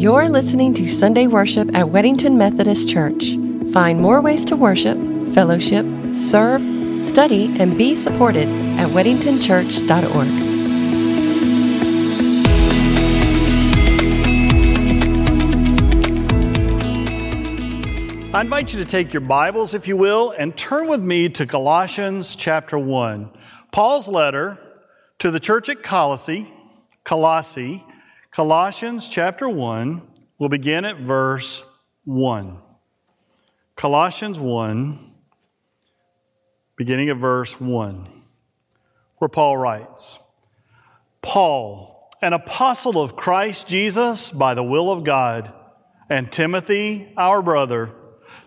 You're listening to Sunday worship at Weddington Methodist Church. Find more ways to worship, fellowship, serve, study, and be supported at weddingtonchurch.org. I invite you to take your Bibles, if you will, and turn with me to Colossians chapter 1. Paul's letter to the church at Colossae, Colossae, Colossians chapter 1, we'll begin at verse 1. Colossians 1, beginning at verse 1, where Paul writes Paul, an apostle of Christ Jesus by the will of God, and Timothy, our brother,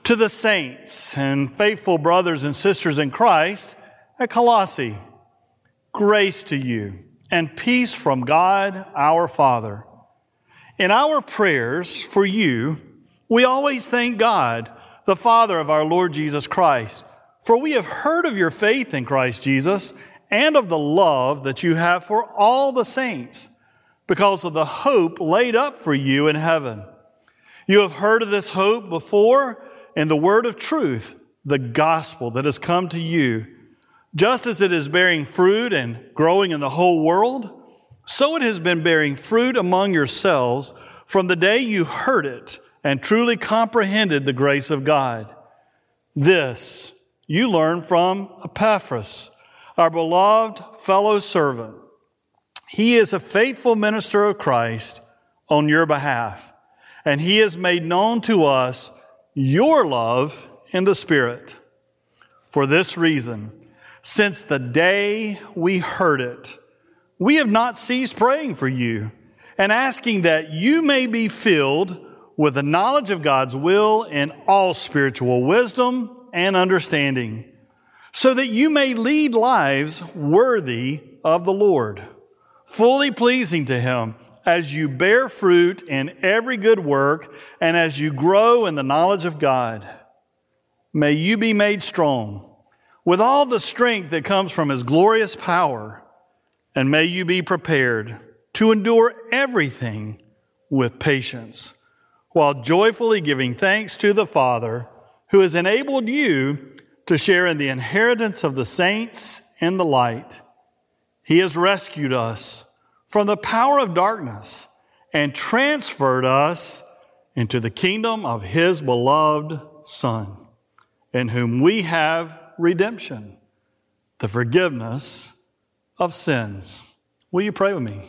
to the saints and faithful brothers and sisters in Christ at Colossae, grace to you and peace from God our Father. In our prayers for you, we always thank God, the Father of our Lord Jesus Christ, for we have heard of your faith in Christ Jesus and of the love that you have for all the saints because of the hope laid up for you in heaven. You have heard of this hope before in the word of truth, the gospel that has come to you just as it is bearing fruit and growing in the whole world, so it has been bearing fruit among yourselves from the day you heard it and truly comprehended the grace of God. This you learn from Epaphras, our beloved fellow servant. He is a faithful minister of Christ on your behalf, and he has made known to us your love in the Spirit. For this reason, since the day we heard it, we have not ceased praying for you and asking that you may be filled with the knowledge of God's will in all spiritual wisdom and understanding, so that you may lead lives worthy of the Lord, fully pleasing to Him as you bear fruit in every good work and as you grow in the knowledge of God. May you be made strong with all the strength that comes from his glorious power, and may you be prepared to endure everything with patience, while joyfully giving thanks to the Father who has enabled you to share in the inheritance of the saints in the light. He has rescued us from the power of darkness and transferred us into the kingdom of his beloved Son, in whom we have redemption, the forgiveness of sins. Will you pray with me?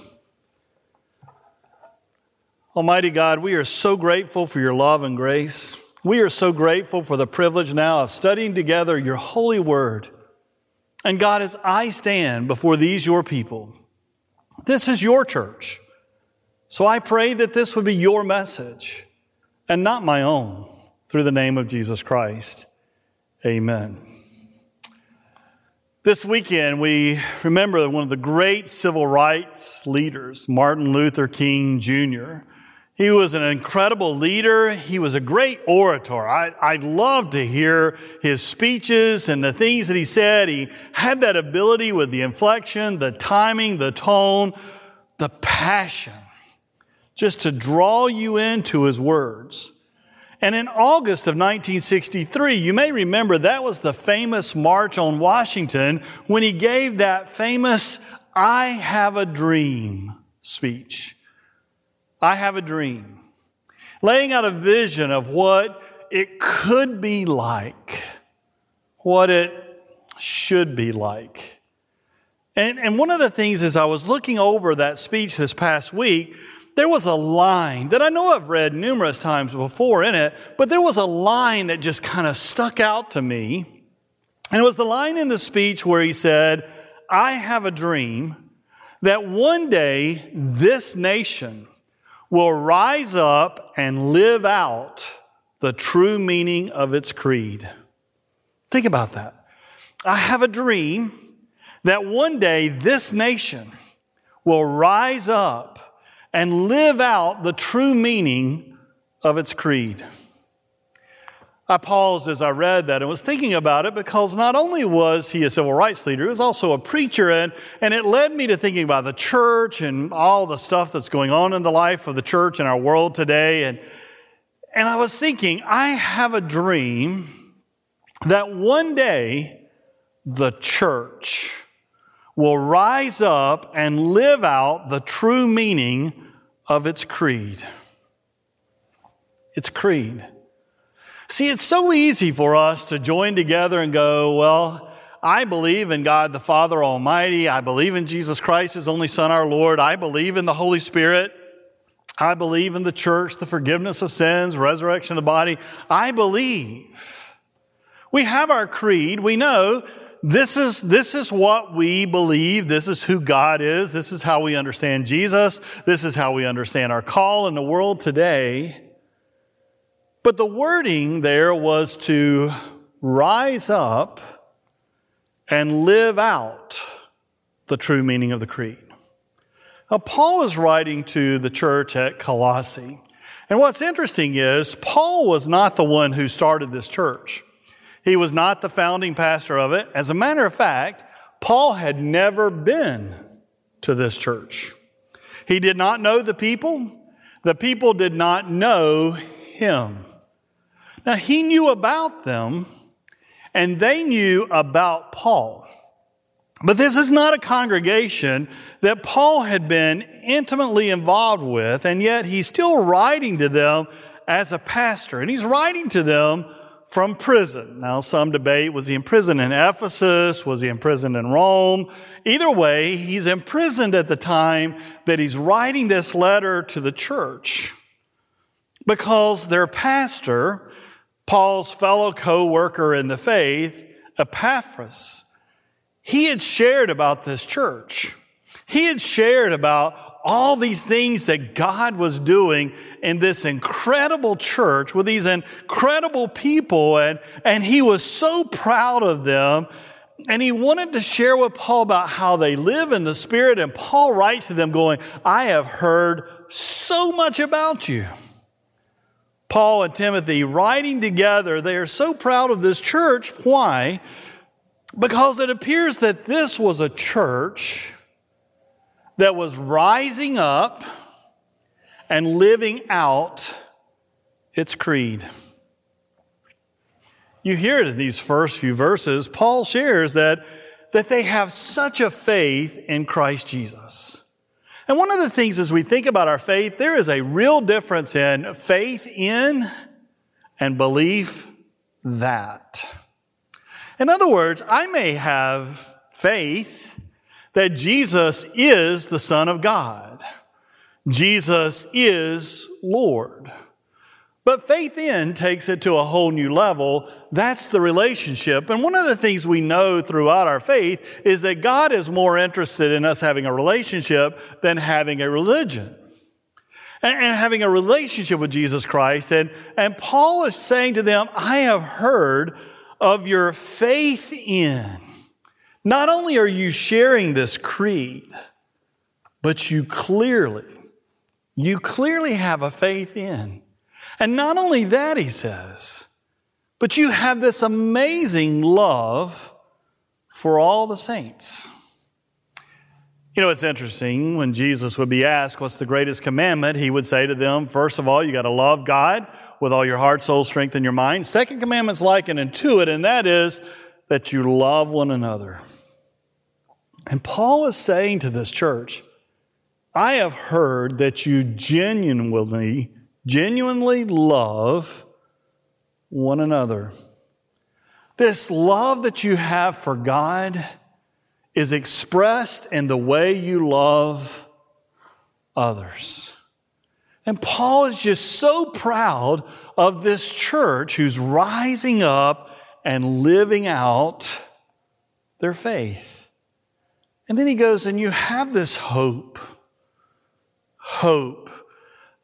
Almighty God, we are so grateful for your love and grace. We are so grateful for the privilege now of studying together your holy word. And God, as I stand before these your people, this is your church. So I pray that this would be your message and not my own through the name of Jesus Christ. Amen. This weekend, we remember one of the great civil rights leaders, Martin Luther King Jr. He was an incredible leader. He was a great orator. I, I love to hear his speeches and the things that he said. He had that ability with the inflection, the timing, the tone, the passion, just to draw you into his words. And in August of 1963, you may remember that was the famous March on Washington when he gave that famous I have a dream speech. I have a dream. Laying out a vision of what it could be like, what it should be like. And, and one of the things as I was looking over that speech this past week, there was a line that I know I've read numerous times before in it, but there was a line that just kind of stuck out to me. And it was the line in the speech where he said, I have a dream that one day this nation will rise up and live out the true meaning of its creed. Think about that. I have a dream that one day this nation will rise up and live out the true meaning of its creed. I paused as I read that and was thinking about it because not only was he a civil rights leader, he was also a preacher, and, and it led me to thinking about the church and all the stuff that's going on in the life of the church in our world today. And, and I was thinking, I have a dream that one day the church will rise up and live out the true meaning of its creed. Its creed. See, it's so easy for us to join together and go, well, I believe in God the Father Almighty. I believe in Jesus Christ, His only Son, our Lord. I believe in the Holy Spirit. I believe in the church, the forgiveness of sins, resurrection of the body. I believe. We have our creed. We know this is, this is what we believe. This is who God is. This is how we understand Jesus. This is how we understand our call in the world today. But the wording there was to rise up and live out the true meaning of the creed. Now, Paul is writing to the church at Colossae. And what's interesting is, Paul was not the one who started this church. He was not the founding pastor of it. As a matter of fact, Paul had never been to this church. He did not know the people. The people did not know him. Now, he knew about them, and they knew about Paul. But this is not a congregation that Paul had been intimately involved with, and yet he's still writing to them as a pastor. And he's writing to them from prison. Now, some debate was he imprisoned in Ephesus? Was he imprisoned in Rome? Either way, he's imprisoned at the time that he's writing this letter to the church because their pastor Paul's fellow co-worker in the faith, Epaphras, he had shared about this church. He had shared about all these things that God was doing in this incredible church with these incredible people and, and he was so proud of them and he wanted to share with Paul about how they live in the spirit and Paul writes to them going, I have heard so much about you. Paul and Timothy writing together. They are so proud of this church. Why? Because it appears that this was a church that was rising up and living out its creed. You hear it in these first few verses. Paul shares that, that they have such a faith in Christ Jesus. And one of the things as we think about our faith, there is a real difference in faith in and belief that. In other words, I may have faith that Jesus is the Son of God. Jesus is Lord. But faith in takes it to a whole new level. That's the relationship. And one of the things we know throughout our faith is that God is more interested in us having a relationship than having a religion. And, having a relationship with Jesus Christ. And, and Paul is saying to them, I have heard of your faith in. Not only are you sharing this creed, but you clearly, you clearly have a faith in. And not only that, he says, but you have this amazing love for all the saints. You know, it's interesting when Jesus would be asked, What's the greatest commandment? He would say to them, First of all, you got to love God with all your heart, soul, strength, and your mind. Second commandment's likened to it, and that is that you love one another. And Paul is saying to this church, I have heard that you genuinely genuinely love one another. This love that you have for God is expressed in the way you love others. And Paul is just so proud of this church who's rising up and living out their faith. And then he goes, and you have this hope. Hope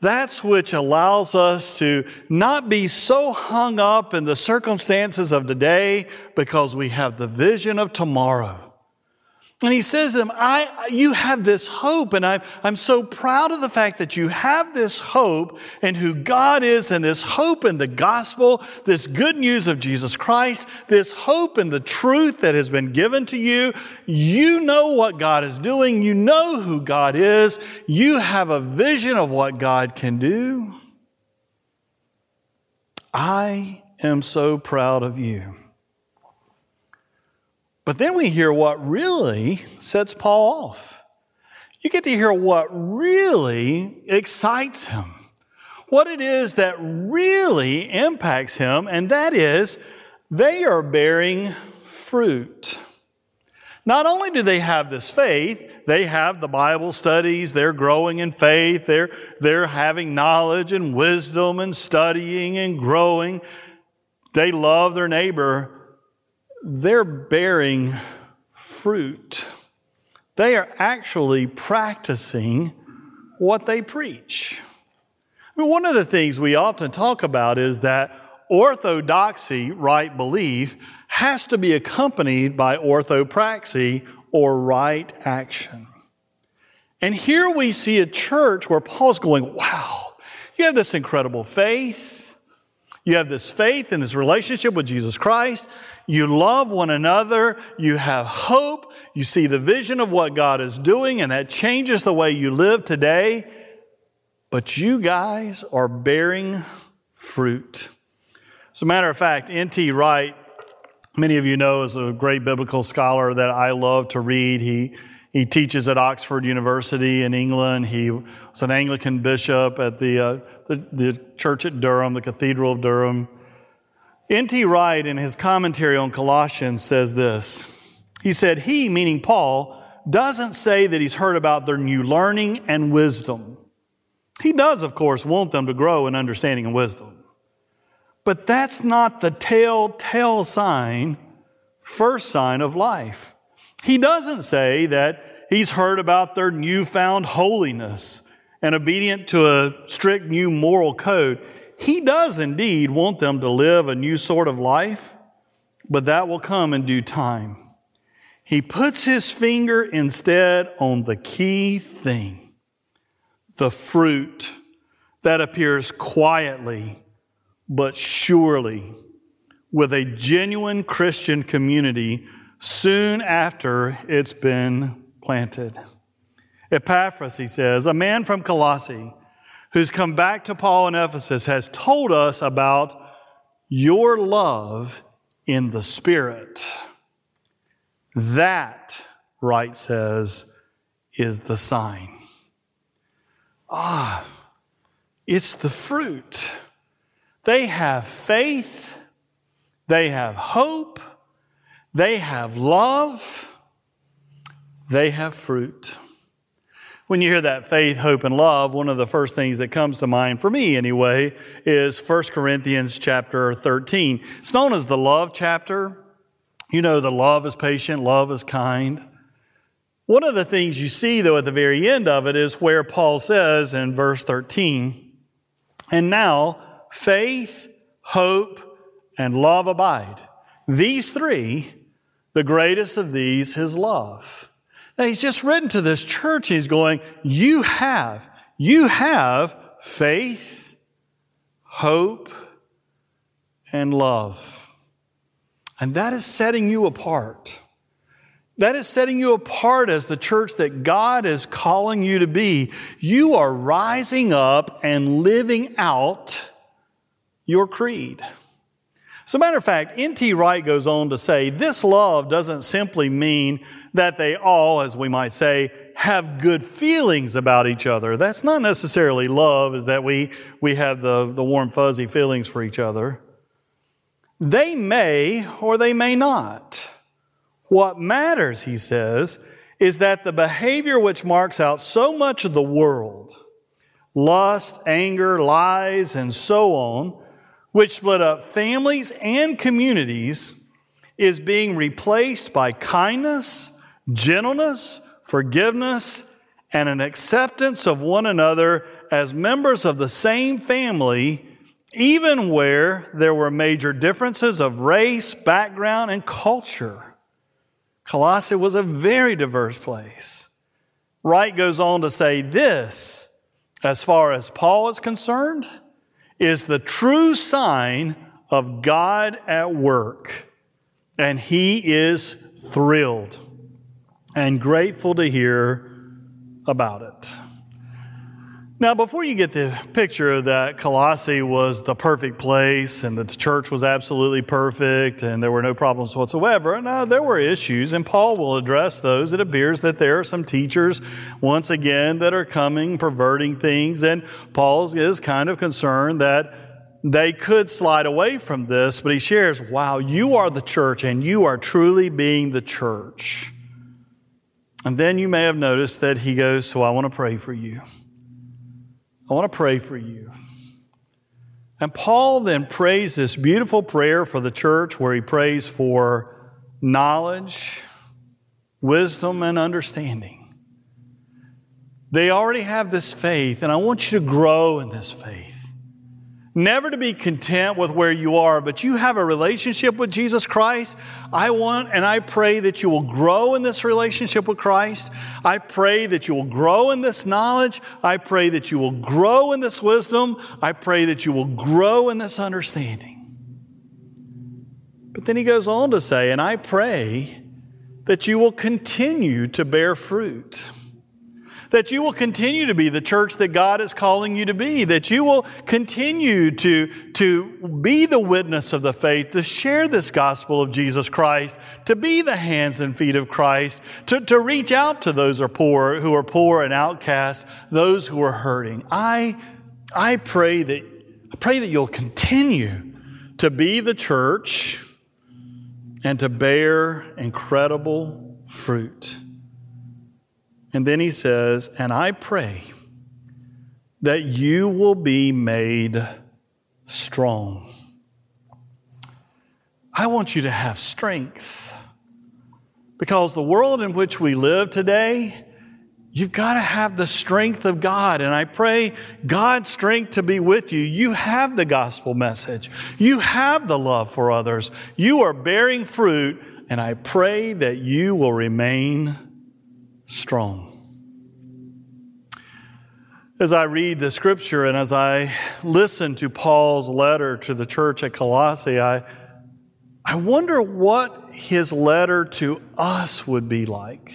that's which allows us to not be so hung up in the circumstances of today because we have the vision of tomorrow. And he says to them, I, you have this hope, and I'm, I'm so proud of the fact that you have this hope and who God is, and this hope in the gospel, this good news of Jesus Christ, this hope in the truth that has been given to you. You know what God is doing. You know who God is. You have a vision of what God can do. I am so proud of you. But then we hear what really sets Paul off. You get to hear what really excites him, what it is that really impacts him, and that is they are bearing fruit. Not only do they have this faith, they have the Bible studies, they're growing in faith, they're, they're having knowledge and wisdom and studying and growing. They love their neighbor, they're bearing fruit. They are actually practicing what they preach. I mean, one of the things we often talk about is that orthodoxy, right belief, has to be accompanied by orthopraxy or right action. And here we see a church where Paul's going, wow, you have this incredible faith. You have this faith in this relationship with Jesus Christ. You love one another. You have hope. You see the vision of what God is doing, and that changes the way you live today. But you guys are bearing fruit. As a matter of fact, N.T. Wright, many of you know, is a great biblical scholar that I love to read. He he teaches at Oxford University in England. He was an Anglican bishop at the, uh, the, the church at Durham, the Cathedral of Durham. N.T. Wright, in his commentary on Colossians, says this. He said, He, meaning Paul, doesn't say that he's heard about their new learning and wisdom. He does, of course, want them to grow in understanding and wisdom. But that's not the telltale sign, first sign of life. He doesn't say that he's heard about their newfound holiness and obedient to a strict new moral code. He does indeed want them to live a new sort of life, but that will come in due time. He puts his finger instead on the key thing, the fruit that appears quietly but surely with a genuine Christian community soon after it's been planted. Epaphras, he says, a man from Colossae who's come back to Paul in Ephesus, has told us about your love in the Spirit. That, Wright says, is the sign. Ah, it's the fruit. They have faith, they have hope, they have love, they have fruit. When you hear that faith, hope, and love, one of the first things that comes to mind, for me anyway, is 1 Corinthians chapter 13. It's known as the love chapter. You know, the love is patient, love is kind. One of the things you see, though, at the very end of it is where Paul says in verse 13, and now faith, hope, and love abide. These three, the greatest of these is love. He's just written to this church. He's going, you have, you have faith, hope, and love. And that is setting you apart. That is setting you apart as the church that God is calling you to be. You are rising up and living out your creed. As a matter of fact, N.T. Wright goes on to say this love doesn't simply mean that they all, as we might say, have good feelings about each other. That's not necessarily love, is that we, we have the, the warm, fuzzy feelings for each other. They may or they may not. What matters, he says, is that the behavior which marks out so much of the world, lust, anger, lies, and so on, which split up families and communities, is being replaced by kindness, gentleness, forgiveness, and an acceptance of one another as members of the same family, even where there were major differences of race, background, and culture. Colossae was a very diverse place. Wright goes on to say this, as far as Paul is concerned, is the true sign of God at work. And he is thrilled and grateful to hear about it. Now, before you get the picture that Colossae was the perfect place and that the church was absolutely perfect and there were no problems whatsoever, no, uh, there were issues, and Paul will address those. It appears that there are some teachers, once again, that are coming, perverting things, and Paul is kind of concerned that they could slide away from this, but he shares, wow, you are the church and you are truly being the church. And then you may have noticed that he goes, so I want to pray for you. I want to pray for you. And Paul then prays this beautiful prayer for the church where he prays for knowledge, wisdom, and understanding. They already have this faith, and I want you to grow in this faith. Never to be content with where you are, but you have a relationship with Jesus Christ. I want and I pray that you will grow in this relationship with Christ. I pray that you will grow in this knowledge. I pray that you will grow in this wisdom. I pray that you will grow in this understanding. But then he goes on to say, and I pray that you will continue to bear fruit that you will continue to be the church that God is calling you to be, that you will continue to, to be the witness of the faith, to share this gospel of Jesus Christ, to be the hands and feet of Christ, to, to reach out to those who are poor, who are poor and outcasts, those who are hurting. I, I pray that, I pray that you'll continue to be the church and to bear incredible fruit. And then he says, And I pray that you will be made strong. I want you to have strength. Because the world in which we live today, You've got to have the strength of God. And I pray God's strength to be with you. You have the gospel message. You have the love for others. You are bearing fruit. And I pray that you will remain strong. As I read the scripture and as I listen to Paul's letter to the church at Colossae, I, I wonder what his letter to us would be like.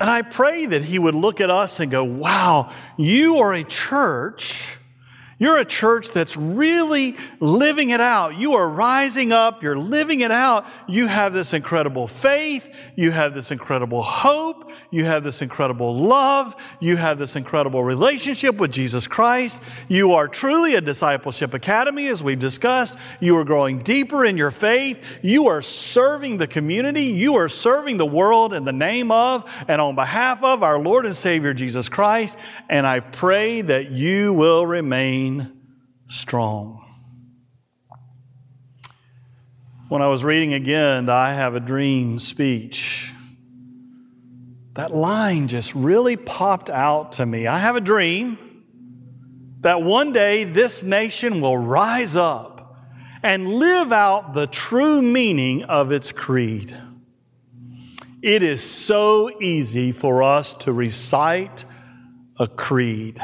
And I pray that he would look at us and go, wow, you are a church you're a church that's really living it out. You are rising up. You're living it out. You have this incredible faith. You have this incredible hope. You have this incredible love. You have this incredible relationship with Jesus Christ. You are truly a discipleship academy, as we've discussed. You are growing deeper in your faith. You are serving the community. You are serving the world in the name of and on behalf of our Lord and Savior Jesus Christ. And I pray that you will remain strong. When I was reading again the I Have a Dream speech, that line just really popped out to me. I have a dream that one day this nation will rise up and live out the true meaning of its creed. It is so easy for us to recite a creed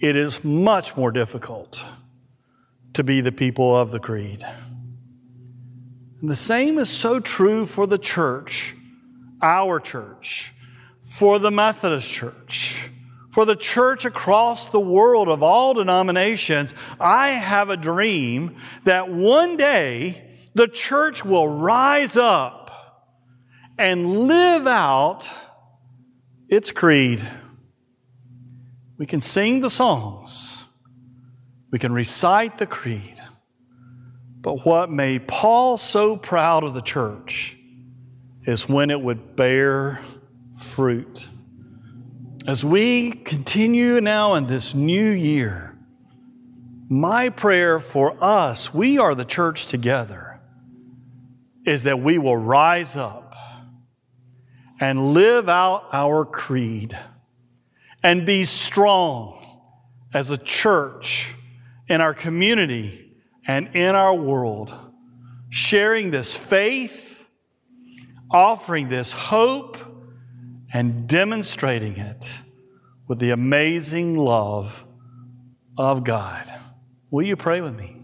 it is much more difficult to be the people of the creed. And the same is so true for the church, our church, for the Methodist church, for the church across the world of all denominations. I have a dream that one day the church will rise up and live out its creed. We can sing the songs, we can recite the creed. But what made Paul so proud of the church is when it would bear fruit. As we continue now in this new year, my prayer for us, we are the church together, is that we will rise up and live out our creed and be strong as a church in our community and in our world sharing this faith, offering this hope, and demonstrating it with the amazing love of God. Will you pray with me?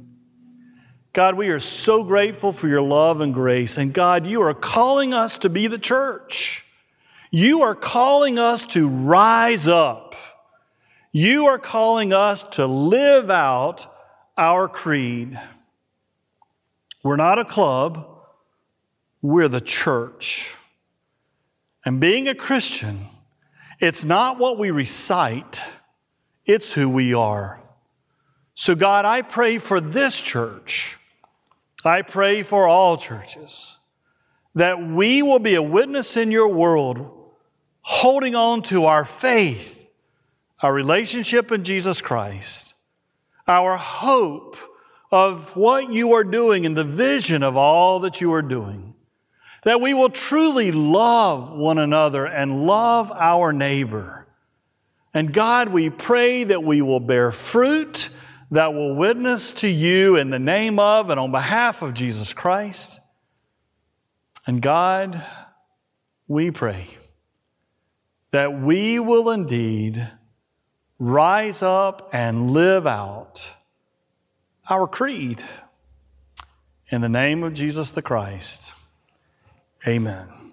God, we are so grateful for your love and grace. And God, you are calling us to be the church. You are calling us to rise up. You are calling us to live out our creed. We're not a club, we're the church. And being a Christian, it's not what we recite, it's who we are. So, God, I pray for this church. I pray for all churches that we will be a witness in your world, holding on to our faith, our relationship in Jesus Christ, our hope of what you are doing and the vision of all that you are doing. That we will truly love one another and love our neighbor. And God, we pray that we will bear fruit that will witness to you in the name of and on behalf of Jesus Christ. And God, we pray that we will indeed rise up and live out our creed. In the name of Jesus the Christ, amen.